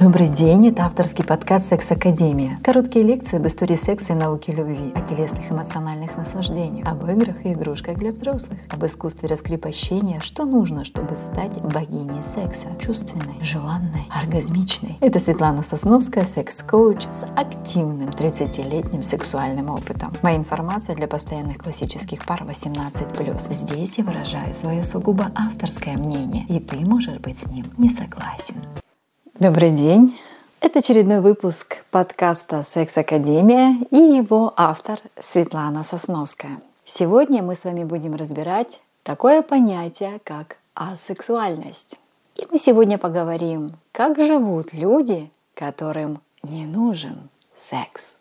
Добрый день, это авторский подкаст «Секс Академия». Короткие лекции об истории секса и науке любви, о телесных эмоциональных наслаждениях, об играх и игрушках для взрослых, об искусстве раскрепощения, что нужно, чтобы стать богиней секса, чувственной, желанной, оргазмичной. Это Светлана Сосновская, секс-коуч с активным 30-летним сексуальным опытом. Моя информация для постоянных классических пар 18+. Здесь я выражаю свое сугубо авторское мнение, и ты можешь быть с ним не согласен. Добрый день! Это очередной выпуск подкаста «Секс Академия» и его автор Светлана Сосновская. Сегодня мы с вами будем разбирать такое понятие, как асексуальность. И мы сегодня поговорим, как живут люди, которым не нужен секс.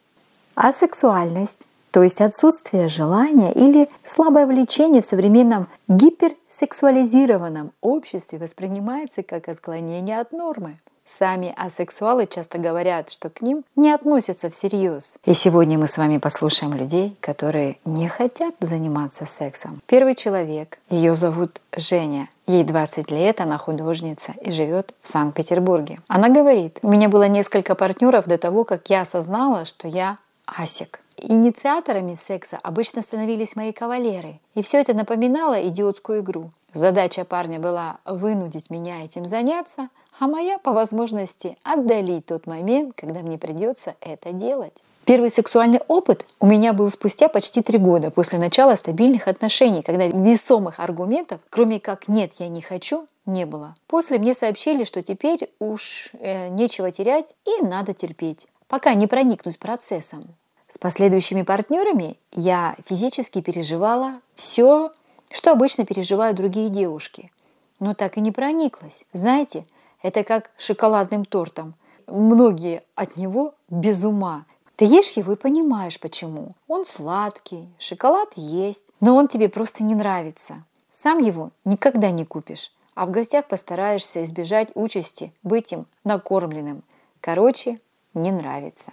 Асексуальность то есть отсутствие желания или слабое влечение в современном гиперсексуализированном обществе воспринимается как отклонение от нормы. Сами асексуалы часто говорят, что к ним не относятся всерьез. И сегодня мы с вами послушаем людей, которые не хотят заниматься сексом. Первый человек, ее зовут Женя. Ей 20 лет, она художница и живет в Санкт-Петербурге. Она говорит, у меня было несколько партнеров до того, как я осознала, что я асик. Инициаторами секса обычно становились мои кавалеры. И все это напоминало идиотскую игру. Задача парня была вынудить меня этим заняться, а моя по возможности отдалить тот момент, когда мне придется это делать. Первый сексуальный опыт у меня был спустя почти три года после начала стабильных отношений, когда весомых аргументов, кроме как «нет, я не хочу», не было. После мне сообщили, что теперь уж э, нечего терять и надо терпеть, пока не проникнусь процессом. С последующими партнерами я физически переживала все, что обычно переживают другие девушки, но так и не прониклась. Знаете, это как шоколадным тортом. Многие от него без ума. Ты ешь его и понимаешь, почему. Он сладкий, шоколад есть, но он тебе просто не нравится. Сам его никогда не купишь, а в гостях постараешься избежать участи быть им накормленным. Короче, не нравится.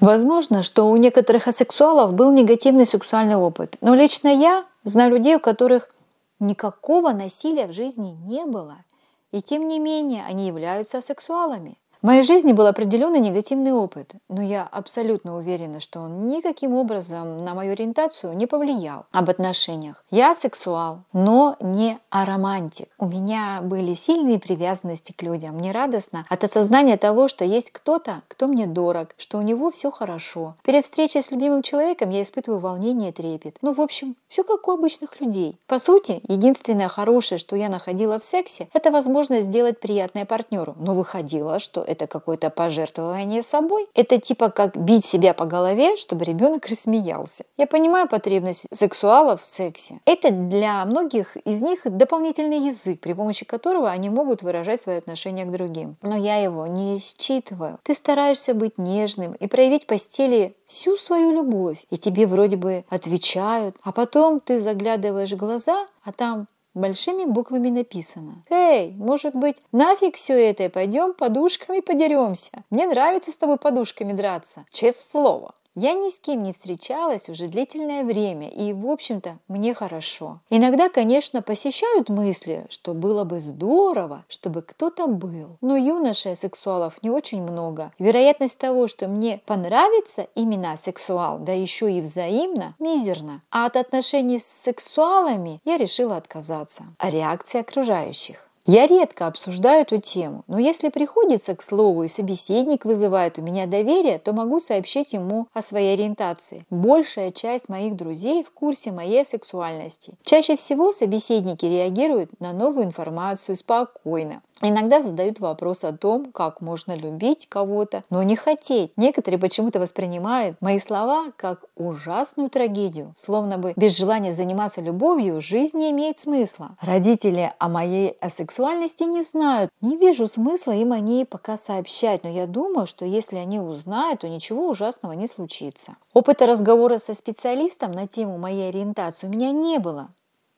Возможно, что у некоторых асексуалов был негативный сексуальный опыт, но лично я знаю людей, у которых никакого насилия в жизни не было – и тем не менее они являются асексуалами. В моей жизни был определенный негативный опыт, но я абсолютно уверена, что он никаким образом на мою ориентацию не повлиял. Об отношениях. Я сексуал, но не аромантик. У меня были сильные привязанности к людям. Мне радостно от осознания того, что есть кто-то, кто мне дорог, что у него все хорошо. Перед встречей с любимым человеком я испытываю волнение и трепет. Ну, в общем, все как у обычных людей. По сути, единственное хорошее, что я находила в сексе, это возможность сделать приятное партнеру. Но выходило, что это какое-то пожертвование собой. Это типа как бить себя по голове, чтобы ребенок рассмеялся. Я понимаю потребность сексуалов в сексе. Это для многих из них дополнительный язык, при помощи которого они могут выражать свое отношение к другим. Но я его не считываю. Ты стараешься быть нежным и проявить постели всю свою любовь. И тебе вроде бы отвечают, а потом ты заглядываешь в глаза, а там большими буквами написано. «Эй, может быть, нафиг все это и пойдем подушками подеремся? Мне нравится с тобой подушками драться, честное слово». Я ни с кем не встречалась уже длительное время, и, в общем-то, мне хорошо. Иногда, конечно, посещают мысли, что было бы здорово, чтобы кто-то был. Но юношей сексуалов не очень много. Вероятность того, что мне понравится именно сексуал, да еще и взаимно, мизерна. А от отношений с сексуалами я решила отказаться. А реакция окружающих? Я редко обсуждаю эту тему, но если приходится к слову и собеседник вызывает у меня доверие, то могу сообщить ему о своей ориентации. Большая часть моих друзей в курсе моей сексуальности. Чаще всего собеседники реагируют на новую информацию спокойно. Иногда задают вопрос о том, как можно любить кого-то, но не хотеть. Некоторые почему-то воспринимают мои слова как ужасную трагедию, словно бы без желания заниматься любовью жизнь не имеет смысла. Родители о моей асексуальности не знают. Не вижу смысла им о ней пока сообщать, но я думаю, что если они узнают, то ничего ужасного не случится. Опыта разговора со специалистом на тему моей ориентации у меня не было.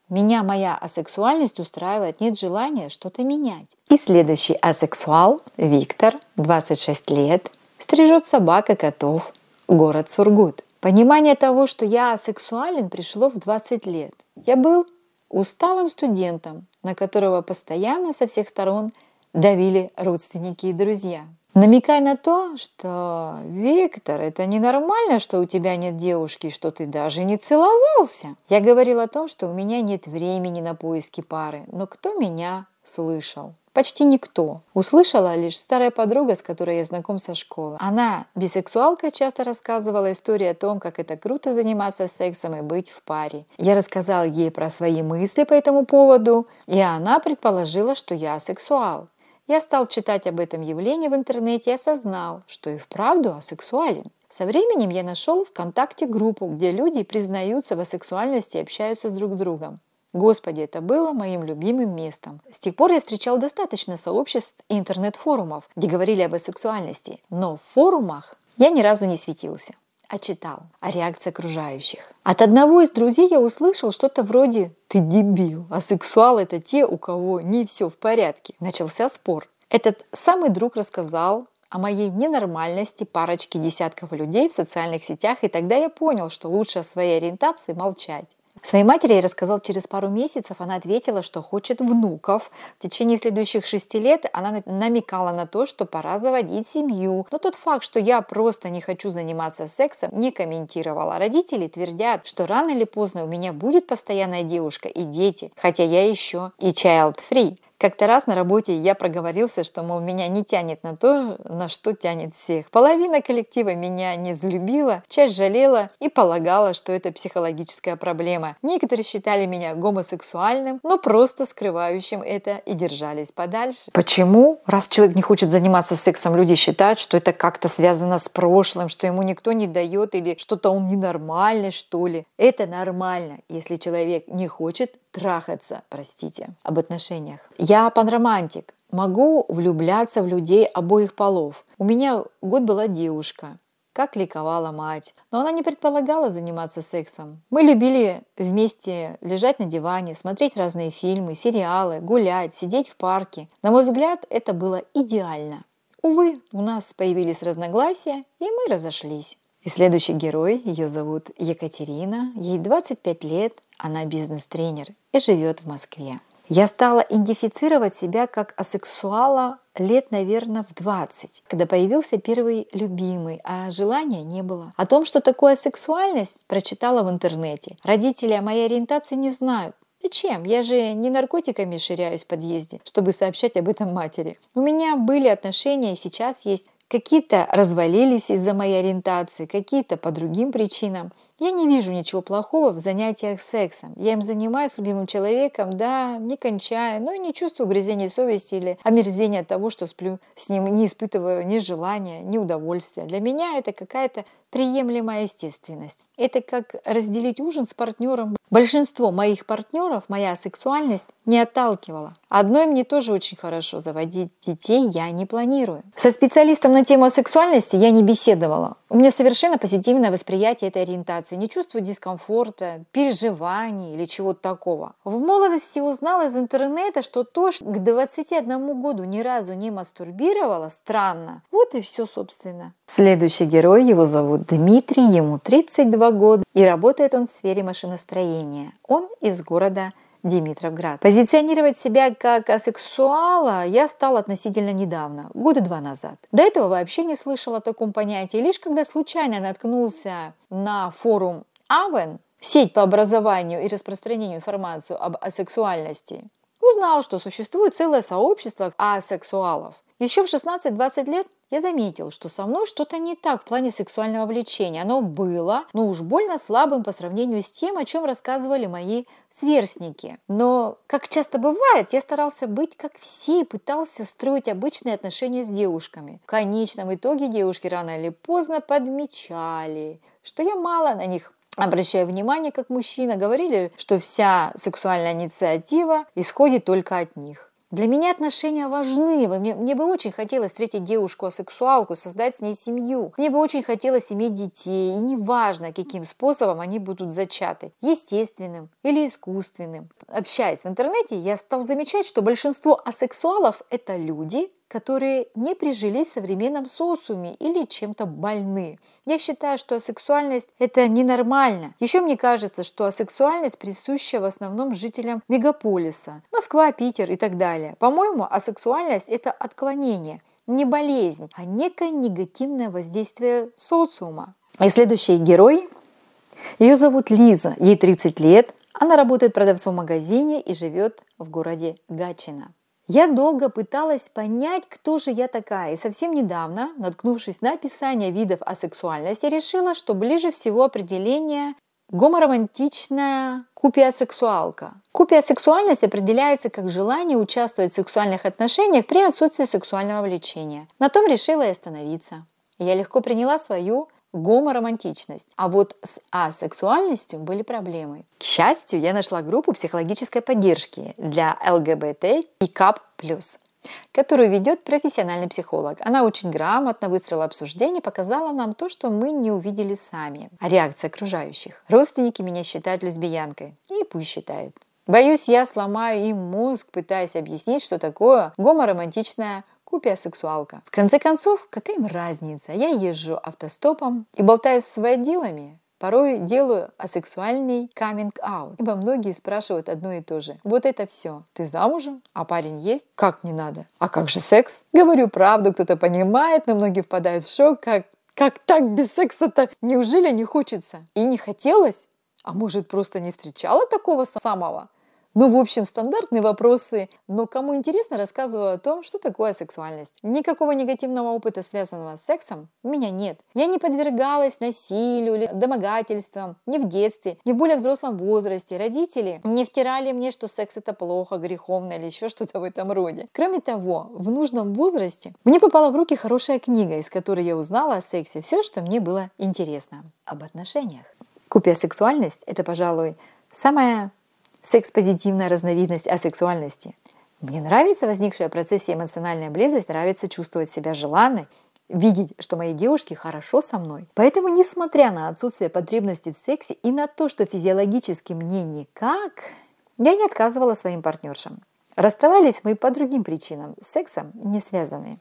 Меня моя асексуальность устраивает, нет желания что-то менять. И следующий асексуал, Виктор, 26 лет, стрижет собак и котов, город Сургут. Понимание того, что я асексуален, пришло в 20 лет. Я был усталым студентом, на которого постоянно со всех сторон давили родственники и друзья. Намекая на то, что Виктор, это ненормально, что у тебя нет девушки, что ты даже не целовался. Я говорил о том, что у меня нет времени на поиски пары, но кто меня слышал? Почти никто. Услышала лишь старая подруга, с которой я знаком со школы. Она, бисексуалка, часто рассказывала истории о том, как это круто заниматься сексом и быть в паре. Я рассказал ей про свои мысли по этому поводу, и она предположила, что я сексуал. Я стал читать об этом явлении в интернете и осознал, что и вправду асексуален. Со временем я нашел ВКонтакте группу, где люди признаются в асексуальности и общаются с друг другом. Господи, это было моим любимым местом. С тех пор я встречал достаточно сообществ и интернет-форумов, где говорили об сексуальности, но в форумах я ни разу не светился а читал о реакции окружающих. От одного из друзей я услышал что-то вроде «ты дебил, а сексуал это те, у кого не все в порядке». Начался спор. Этот самый друг рассказал о моей ненормальности парочки десятков людей в социальных сетях, и тогда я понял, что лучше о своей ориентации молчать. Своей матери я рассказал через пару месяцев. Она ответила, что хочет внуков. В течение следующих шести лет она намекала на то, что пора заводить семью. Но тот факт, что я просто не хочу заниматься сексом, не комментировала. Родители твердят, что рано или поздно у меня будет постоянная девушка и дети, хотя я еще и child-free. Как-то раз на работе я проговорился, что, мол, меня не тянет на то, на что тянет всех. Половина коллектива меня не взлюбила, часть жалела и полагала, что это психологическая проблема. Некоторые считали меня гомосексуальным, но просто скрывающим это и держались подальше. Почему? Раз человек не хочет заниматься сексом, люди считают, что это как-то связано с прошлым, что ему никто не дает или что-то он ненормальный, что ли. Это нормально, если человек не хочет трахаться, простите, об отношениях. Я панромантик. Могу влюбляться в людей обоих полов. У меня год была девушка, как ликовала мать. Но она не предполагала заниматься сексом. Мы любили вместе лежать на диване, смотреть разные фильмы, сериалы, гулять, сидеть в парке. На мой взгляд, это было идеально. Увы, у нас появились разногласия, и мы разошлись. И следующий герой, ее зовут Екатерина, ей 25 лет, она бизнес-тренер и живет в Москве. Я стала идентифицировать себя как асексуала лет, наверное, в 20, когда появился первый любимый, а желания не было. О том, что такое сексуальность, прочитала в интернете. Родители о моей ориентации не знают. Зачем? Я же не наркотиками ширяюсь в подъезде, чтобы сообщать об этом матери. У меня были отношения, и сейчас есть Какие-то развалились из-за моей ориентации, какие-то по другим причинам. Я не вижу ничего плохого в занятиях сексом. Я им занимаюсь с любимым человеком, да, не кончая, но и не чувствую грызения совести или омерзения от того, что сплю с ним, не испытываю ни желания, ни удовольствия. Для меня это какая-то приемлемая естественность. Это как разделить ужин с партнером. Большинство моих партнеров моя сексуальность не отталкивала. Одной мне тоже очень хорошо заводить детей я не планирую. Со специалистом на тему сексуальности я не беседовала. У меня совершенно позитивное восприятие этой ориентации. Не чувствую дискомфорта, переживаний или чего-то такого. В молодости узнала из интернета, что то, что к 21 году ни разу не мастурбировала, странно. Вот и все, собственно. Следующий герой, его зовут Дмитрий, ему 32 года, и работает он в сфере машиностроения. Он из города Димитровград. Позиционировать себя как асексуала я стал относительно недавно, года два назад. До этого вообще не слышал о таком понятии. Лишь когда случайно наткнулся на форум Авен, сеть по образованию и распространению информации об асексуальности, узнал, что существует целое сообщество асексуалов. Еще в 16-20 лет я заметил, что со мной что-то не так в плане сексуального влечения. Оно было, но уж больно слабым по сравнению с тем, о чем рассказывали мои сверстники. Но, как часто бывает, я старался быть как все и пытался строить обычные отношения с девушками. В конечном итоге девушки рано или поздно подмечали, что я мало на них обращая внимание как мужчина, говорили, что вся сексуальная инициатива исходит только от них. Для меня отношения важны. Мне, мне бы очень хотелось встретить девушку-асексуалку, создать с ней семью. Мне бы очень хотелось иметь детей. И неважно, каким способом они будут зачаты. Естественным или искусственным. Общаясь в интернете, я стал замечать, что большинство асексуалов – это люди, которые не прижились в современном социуме или чем-то больны. Я считаю, что асексуальность – это ненормально. Еще мне кажется, что асексуальность присуща в основном жителям мегаполиса – Москва, Питер и так далее. По-моему, асексуальность – это отклонение, не болезнь, а некое негативное воздействие социума. И следующий герой, ее зовут Лиза, ей 30 лет, она работает продавцом в магазине и живет в городе Гатчина. Я долго пыталась понять, кто же я такая, и совсем недавно, наткнувшись на описание видов асексуальности, решила, что ближе всего определение гоморомантичная купиосексуалка. Купиосексуальность определяется как желание участвовать в сексуальных отношениях при отсутствии сексуального влечения. На том решила и остановиться. Я легко приняла свою гоморомантичность. А вот с асексуальностью были проблемы. К счастью, я нашла группу психологической поддержки для ЛГБТ и КАП+, которую ведет профессиональный психолог. Она очень грамотно выстроила обсуждение, показала нам то, что мы не увидели сами. А реакция окружающих. Родственники меня считают лесбиянкой. И пусть считают. Боюсь, я сломаю им мозг, пытаясь объяснить, что такое гоморомантичная купия сексуалка. В конце концов, какая им разница? Я езжу автостопом и болтаю с водилами. Порой делаю асексуальный каминг-аут, ибо многие спрашивают одно и то же. Вот это все. Ты замужем? А парень есть? Как не надо? А как же секс? Говорю правду, кто-то понимает, но многие впадают в шок. Как, как так без секса-то? Неужели не хочется? И не хотелось? А может, просто не встречала такого самого? Ну, в общем, стандартные вопросы, но кому интересно, рассказываю о том, что такое сексуальность. Никакого негативного опыта, связанного с сексом, у меня нет. Я не подвергалась насилию или домогательствам ни в детстве, ни в более взрослом возрасте. Родители не втирали мне, что секс это плохо, греховно или еще что-то в этом роде. Кроме того, в нужном возрасте мне попала в руки хорошая книга, из которой я узнала о сексе все, что мне было интересно. Об отношениях. Купия сексуальность – это, пожалуй, самая секс-позитивная разновидность асексуальности. Мне нравится возникшая в процессе эмоциональная близость, нравится чувствовать себя желанной, видеть, что мои девушки хорошо со мной. Поэтому, несмотря на отсутствие потребности в сексе и на то, что физиологически мне никак, я не отказывала своим партнершам. Расставались мы по другим причинам, с сексом не связанные.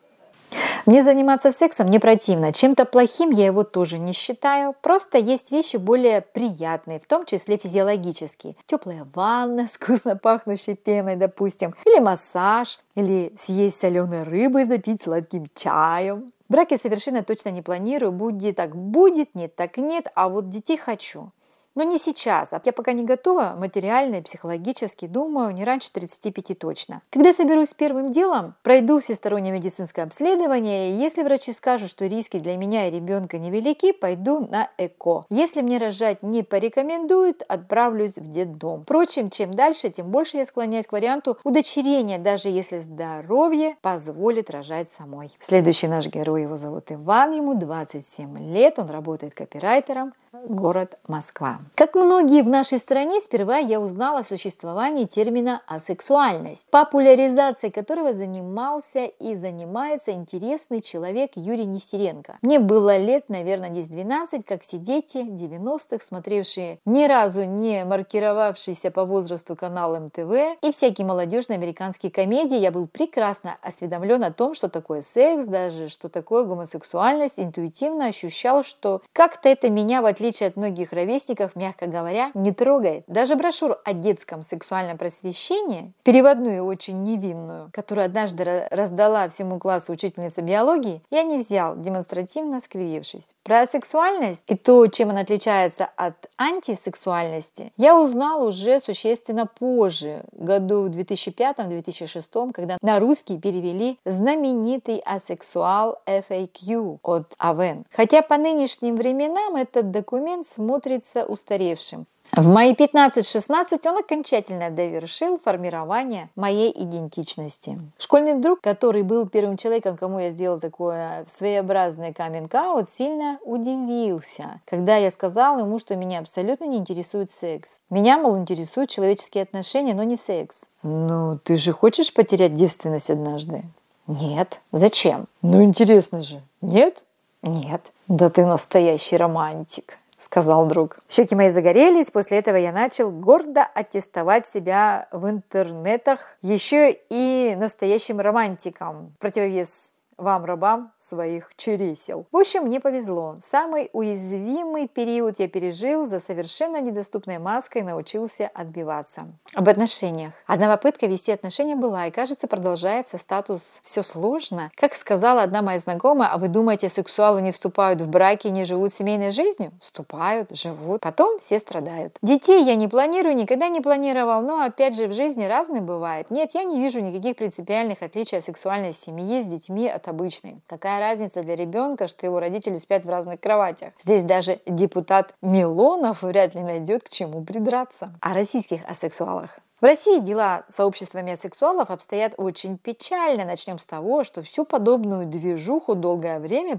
Мне заниматься сексом не противно. Чем-то плохим я его тоже не считаю. Просто есть вещи более приятные, в том числе физиологические. Теплая ванна с вкусно пахнущей пеной, допустим. Или массаж. Или съесть соленой рыбы, запить сладким чаем. Браки совершенно точно не планирую. Будет так будет, нет так нет. А вот детей хочу. Но не сейчас. Я пока не готова материально и психологически, думаю, не раньше 35 точно. Когда соберусь первым делом, пройду всестороннее медицинское обследование, и если врачи скажут, что риски для меня и ребенка невелики, пойду на ЭКО. Если мне рожать не порекомендуют, отправлюсь в детдом. Впрочем, чем дальше, тем больше я склоняюсь к варианту удочерения, даже если здоровье позволит рожать самой. Следующий наш герой, его зовут Иван, ему 27 лет, он работает копирайтером, город Москва. Как многие в нашей стране, сперва я узнала о существовании термина асексуальность, популяризацией которого занимался и занимается интересный человек Юрий Нестеренко. Мне было лет, наверное, 10-12, как все дети 90-х, смотревшие ни разу не маркировавшийся по возрасту канал МТВ и всякие молодежные американские комедии, я был прекрасно осведомлен о том, что такое секс, даже что такое гомосексуальность, интуитивно ощущал, что как-то это меня, в отличие от многих ровесников, мягко говоря, не трогает. Даже брошюру о детском сексуальном просвещении, переводную очень невинную, которую однажды раздала всему классу учительница биологии, я не взял, демонстративно скривившись. Про сексуальность и то, чем она отличается от антисексуальности, я узнал уже существенно позже, году в 2005-2006, когда на русский перевели знаменитый асексуал FAQ от АВЕН. Хотя по нынешним временам этот документ смотрится устаревшим. В мои 15-16 он окончательно довершил формирование моей идентичности. Школьный друг, который был первым человеком, кому я сделал такое своеобразное каминг-аут, сильно удивился, когда я сказал ему, что меня абсолютно не интересует секс. Меня, мол, интересуют человеческие отношения, но не секс. Ну, ты же хочешь потерять девственность однажды? Нет. Зачем? Ну, интересно же. Нет? Нет. Да ты настоящий романтик. Сказал друг. Щеки мои загорелись, после этого я начал гордо аттестовать себя в интернетах еще и настоящим романтиком, противовес вам, рабам, своих чересел. В общем, мне повезло. Самый уязвимый период я пережил, за совершенно недоступной маской научился отбиваться. Об отношениях. Одна попытка вести отношения была, и, кажется, продолжается статус «все сложно». Как сказала одна моя знакомая, а вы думаете, сексуалы не вступают в браки и не живут семейной жизнью? Вступают, живут. Потом все страдают. Детей я не планирую, никогда не планировал, но, опять же, в жизни разное бывает. Нет, я не вижу никаких принципиальных отличий от сексуальной семьи с детьми от обычной. Какая разница для ребенка, что его родители спят в разных кроватях? Здесь даже депутат Милонов вряд ли найдет к чему придраться. О российских асексуалах. В России дела сообществами асексуалов обстоят очень печально. Начнем с того, что всю подобную движуху долгое время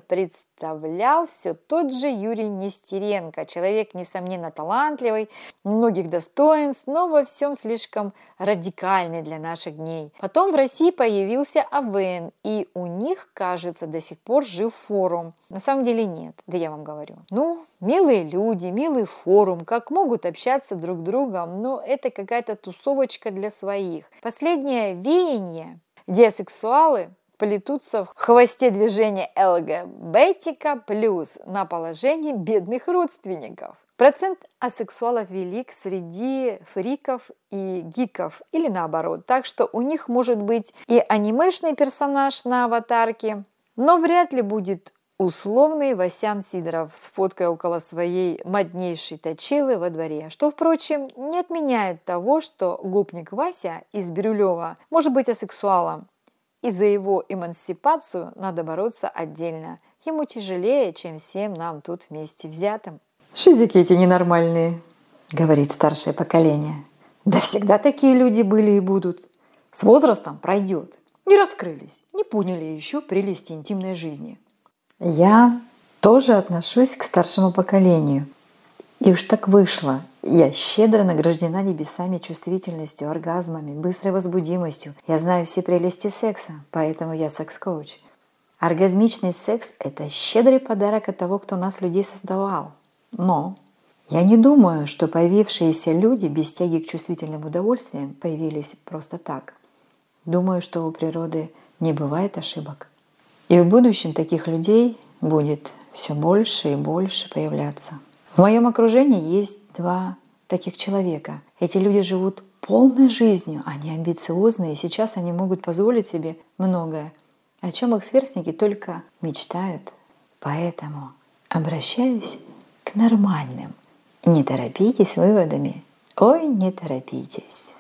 представлял все тот же Юрий Нестеренко. Человек, несомненно, талантливый, многих достоинств, но во всем слишком радикальный для наших дней. Потом в России появился АВН, и у них, кажется, до сих пор жив форум. На самом деле нет, да я вам говорю. Ну, милые люди, милый форум, как могут общаться друг с другом, но это какая-то тусовочка для своих. Последнее веяние диасексуалы плетутся в хвосте движения ЛГБТика плюс на положении бедных родственников. Процент асексуалов велик среди фриков и гиков или наоборот. Так что у них может быть и анимешный персонаж на аватарке, но вряд ли будет условный Васян Сидоров с фоткой около своей моднейшей точилы во дворе, что, впрочем, не отменяет того, что гопник Вася из Бирюлева может быть асексуалом, и за его эмансипацию надо бороться отдельно. Ему тяжелее, чем всем нам тут вместе взятым. «Шизики эти ненормальные», — говорит старшее поколение. «Да всегда такие люди были и будут. С возрастом пройдет. Не раскрылись, не поняли еще прелести интимной жизни». Я тоже отношусь к старшему поколению. И уж так вышло. Я щедро награждена небесами чувствительностью, оргазмами, быстрой возбудимостью. Я знаю все прелести секса, поэтому я секс-коуч. Оргазмичный секс – это щедрый подарок от того, кто нас, людей, создавал. Но я не думаю, что появившиеся люди без тяги к чувствительным удовольствиям появились просто так. Думаю, что у природы не бывает ошибок. И в будущем таких людей будет все больше и больше появляться. В моем окружении есть два таких человека. Эти люди живут полной жизнью, они амбициозные, и сейчас они могут позволить себе многое, о чем их сверстники только мечтают. Поэтому обращаюсь к нормальным. Не торопитесь выводами. Ой, не торопитесь.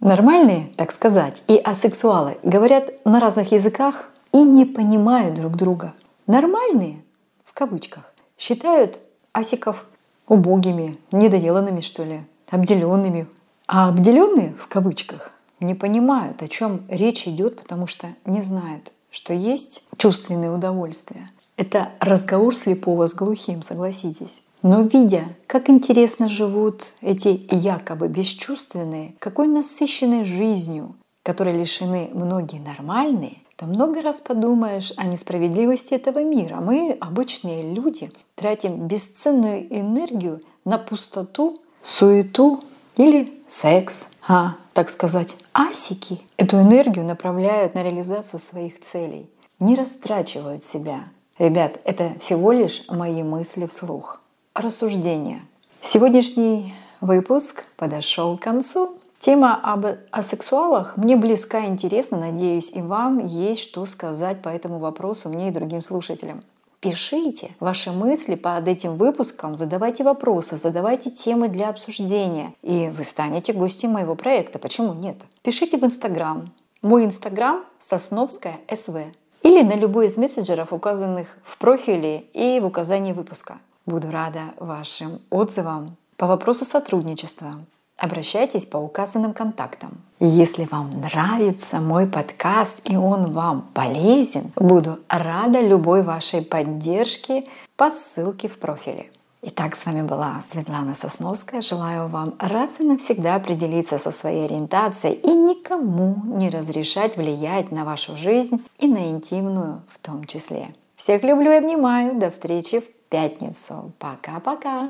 Нормальные, так сказать, и асексуалы говорят на разных языках и не понимают друг друга. Нормальные, в кавычках, считают асиков убогими, недоделанными, что ли, обделенными. А обделенные, в кавычках, не понимают, о чем речь идет, потому что не знают, что есть чувственные удовольствия. Это разговор слепого с глухим, согласитесь. Но видя, как интересно живут эти якобы бесчувственные, какой насыщенной жизнью, которой лишены многие нормальные, то много раз подумаешь о несправедливости этого мира. Мы, обычные люди, тратим бесценную энергию на пустоту, суету или секс. А, так сказать, асики эту энергию направляют на реализацию своих целей, не растрачивают себя. Ребят, это всего лишь мои мысли вслух рассуждения. Сегодняшний выпуск подошел к концу. Тема об асексуалах мне близка и интересна. Надеюсь, и вам есть что сказать по этому вопросу мне и другим слушателям. Пишите ваши мысли под этим выпуском, задавайте вопросы, задавайте темы для обсуждения, и вы станете гостем моего проекта. Почему нет? Пишите в Инстаграм. Мой Инстаграм – Сосновская СВ. Или на любой из мессенджеров, указанных в профиле и в указании выпуска. Буду рада вашим отзывам по вопросу сотрудничества. Обращайтесь по указанным контактам. Если вам нравится мой подкаст и он вам полезен, буду рада любой вашей поддержке по ссылке в профиле. Итак, с вами была Светлана Сосновская. Желаю вам раз и навсегда определиться со своей ориентацией и никому не разрешать влиять на вашу жизнь и на интимную в том числе. Всех люблю и обнимаю. До встречи в пятницу. Пока-пока.